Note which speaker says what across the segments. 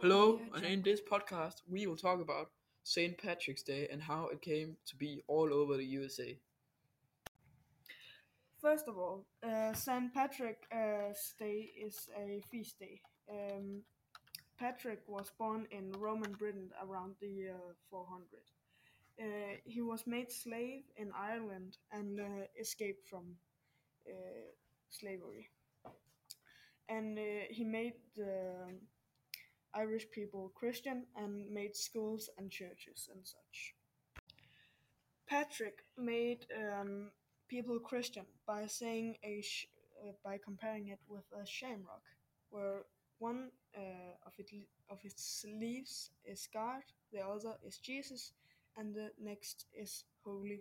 Speaker 1: Hello, and in this podcast, we will talk about St. Patrick's Day and how it came to be all over the USA.
Speaker 2: First of all, uh, St. Patrick's uh, Day is a feast day. Um, Patrick was born in Roman Britain around the year 400. Uh, he was made slave in Ireland and uh, escaped from uh, slavery. And uh, he made the Irish people Christian and made schools and churches and such. Patrick made um, people Christian by saying a sh- uh, by comparing it with a shamrock, where one uh, of it of its leaves is God, the other is Jesus, and the next is Holy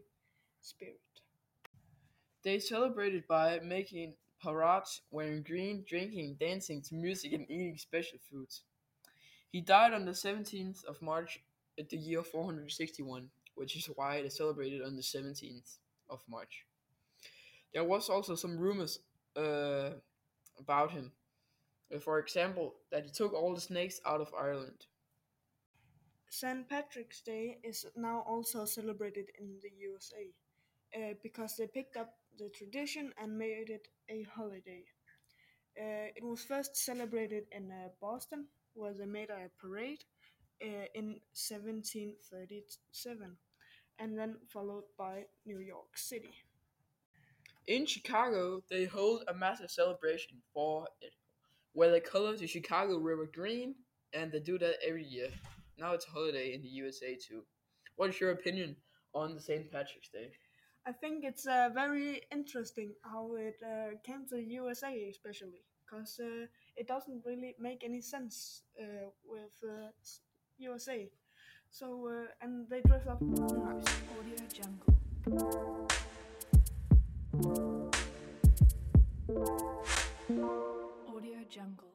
Speaker 2: Spirit.
Speaker 1: They celebrated by making parades, wearing green, drinking, dancing to music, and eating special foods. He died on the 17th of March at the year 461, which is why it is celebrated on the 17th of March. There was also some rumors uh, about him. For example, that he took all the snakes out of Ireland.
Speaker 2: St. Patrick's Day is now also celebrated in the USA uh, because they picked up the tradition and made it a holiday. Uh, it was first celebrated in uh, Boston, where they made a parade uh, in 1737, and then followed by New York City.
Speaker 1: In Chicago, they hold a massive celebration for it, where they color the Chicago River green, and they do that every year now it's holiday in the USA too. What's your opinion on the St. Patrick's Day?
Speaker 2: I think it's uh, very interesting how it uh, came to the USA, especially because uh, it doesn't really make any sense uh, with uh, USA. So uh, and they dress up. in Audio Jungle.
Speaker 3: Audio Jungle.